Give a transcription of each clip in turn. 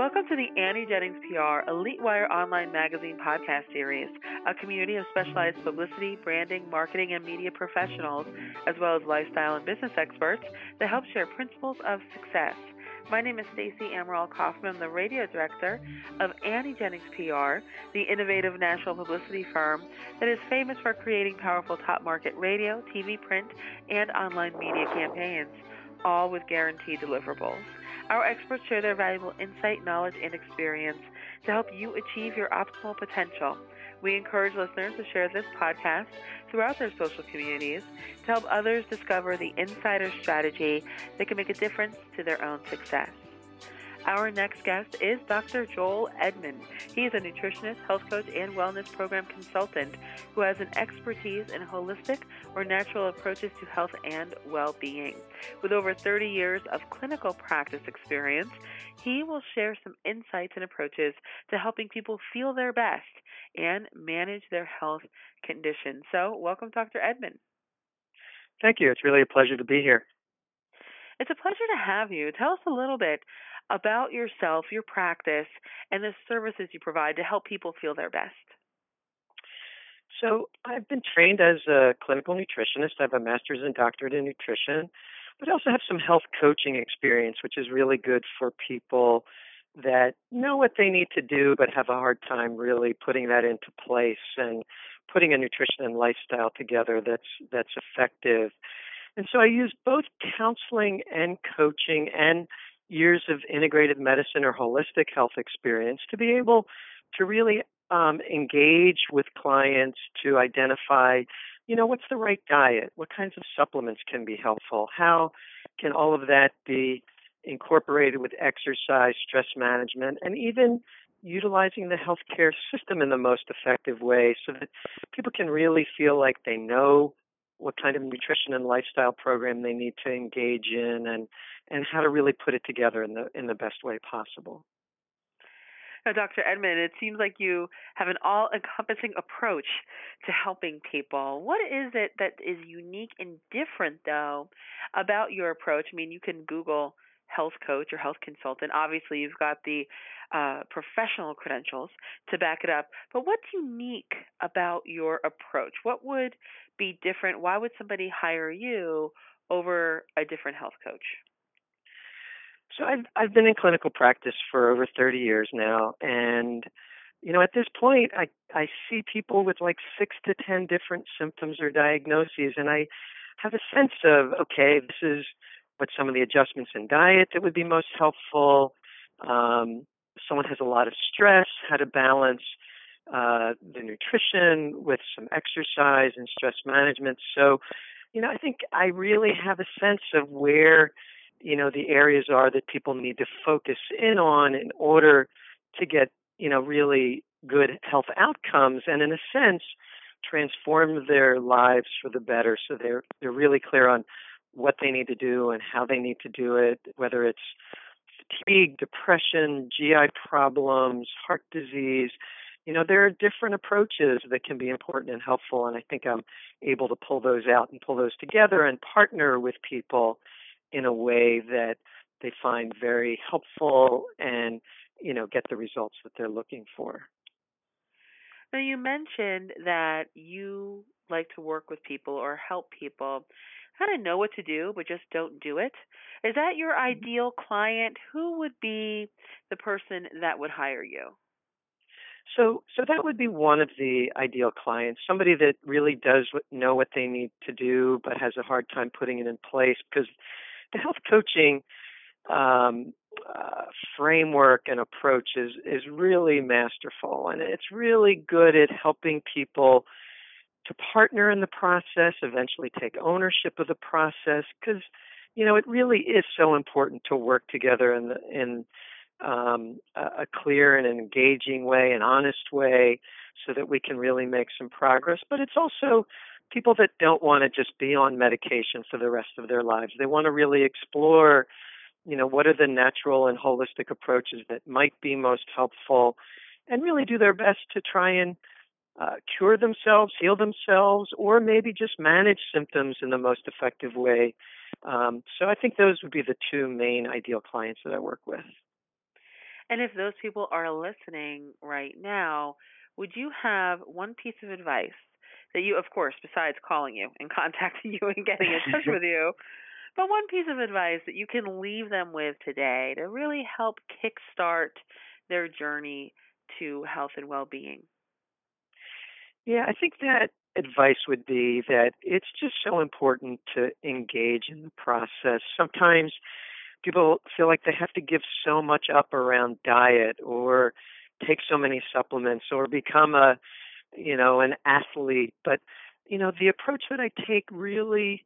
Welcome to the Annie Jennings PR Elite Wire Online Magazine podcast series, a community of specialized publicity, branding, marketing, and media professionals, as well as lifestyle and business experts that help share principles of success. My name is Stacey Amaral Kaufman. The radio director of Annie Jennings PR, the innovative national publicity firm that is famous for creating powerful top market radio, TV, print, and online media campaigns, all with guaranteed deliverables. Our experts share their valuable insight, knowledge, and experience to help you achieve your optimal potential. We encourage listeners to share this podcast throughout their social communities to help others discover the insider strategy that can make a difference to their own success. Our next guest is Dr. Joel Edman. He is a nutritionist, health coach, and wellness program consultant who has an expertise in holistic or natural approaches to health and well being. With over 30 years of clinical practice experience, he will share some insights and approaches to helping people feel their best and manage their health conditions. So, welcome, Dr. Edman. Thank you. It's really a pleasure to be here. It's a pleasure to have you. Tell us a little bit about yourself, your practice, and the services you provide to help people feel their best. So, I've been trained as a clinical nutritionist. I have a master's and doctorate in nutrition, but I also have some health coaching experience, which is really good for people that know what they need to do but have a hard time really putting that into place and putting a nutrition and lifestyle together that's that's effective. And so I use both counseling and coaching and years of integrated medicine or holistic health experience to be able to really um, engage with clients to identify, you know, what's the right diet, what kinds of supplements can be helpful, how can all of that be incorporated with exercise, stress management, and even utilizing the healthcare system in the most effective way so that people can really feel like they know what kind of nutrition and lifestyle program they need to engage in and and how to really put it together in the in the best way possible. Now, Dr. Edman, it seems like you have an all encompassing approach to helping people. What is it that is unique and different, though, about your approach? I mean, you can Google health coach or health consultant. Obviously, you've got the uh, professional credentials to back it up. But what's unique about your approach? What would be different? Why would somebody hire you over a different health coach? So I've I've been in clinical practice for over 30 years now, and you know at this point I I see people with like six to ten different symptoms or diagnoses, and I have a sense of okay, this is what some of the adjustments in diet that would be most helpful. Um, someone has a lot of stress, how to balance uh, the nutrition with some exercise and stress management. So, you know, I think I really have a sense of where you know the areas are that people need to focus in on in order to get you know really good health outcomes and in a sense transform their lives for the better. So they're they're really clear on what they need to do and how they need to do it whether it's fatigue depression gi problems heart disease. You know there are different approaches that can be important and helpful and i think i'm able to pull those out and pull those together and partner with people in a way that they find very helpful and you know get the results that they're looking for. Now you mentioned that you like to work with people or help people kind of know what to do but just don't do it. Is that your mm-hmm. ideal client? Who would be the person that would hire you? So, so that would be one of the ideal clients. Somebody that really does know what they need to do, but has a hard time putting it in place because the health coaching um, uh, framework and approach is is really masterful, and it's really good at helping people to partner in the process, eventually take ownership of the process, because you know it really is so important to work together in the, in um, a, a clear and engaging way, an honest way, so that we can really make some progress. But it's also people that don't want to just be on medication for the rest of their lives. They want to really explore, you know, what are the natural and holistic approaches that might be most helpful and really do their best to try and uh, cure themselves, heal themselves, or maybe just manage symptoms in the most effective way. Um, so I think those would be the two main ideal clients that I work with. And if those people are listening right now, would you have one piece of advice that you, of course, besides calling you and contacting you and getting in touch with you, but one piece of advice that you can leave them with today to really help kickstart their journey to health and well being? Yeah, I think that advice would be that it's just so important to engage in the process. Sometimes people feel like they have to give so much up around diet or take so many supplements or become a you know an athlete but you know the approach that i take really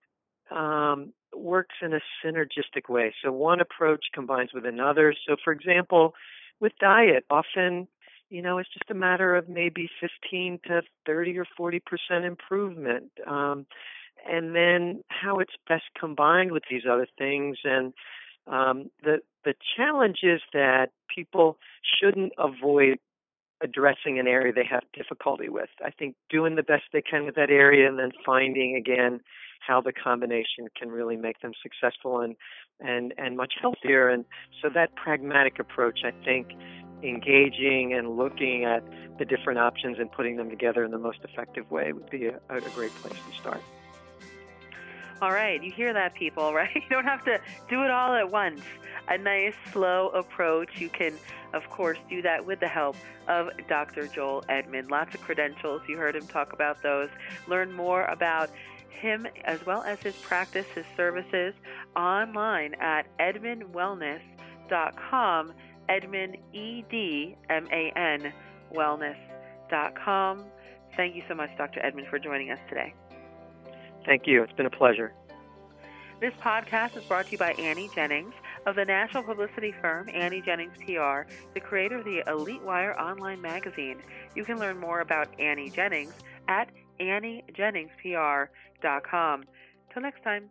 um works in a synergistic way so one approach combines with another so for example with diet often you know, it's just a matter of maybe 15 to 30 or 40 percent improvement. Um, and then how it's best combined with these other things. And um, the the challenge is that people shouldn't avoid addressing an area they have difficulty with. I think doing the best they can with that area and then finding again how the combination can really make them successful and and and much healthier. And so that pragmatic approach, I think, engaging and looking at the different options and putting them together in the most effective way would be a, a great place to start. All right, you hear that, people, right? You don't have to do it all at once. A nice, slow approach. You can, of course, do that with the help of Dr. Joel Edman. Lots of credentials. You heard him talk about those. Learn more about him as well as his practice, his services online at edmanwellness.com. Edman, E D M A N, wellness.com. Thank you so much, Dr. Edman, for joining us today. Thank you. It's been a pleasure. This podcast is brought to you by Annie Jennings of the national publicity firm Annie Jennings PR, the creator of the Elite Wire online magazine. You can learn more about Annie Jennings at AnnieJenningsPR.com. Till next time.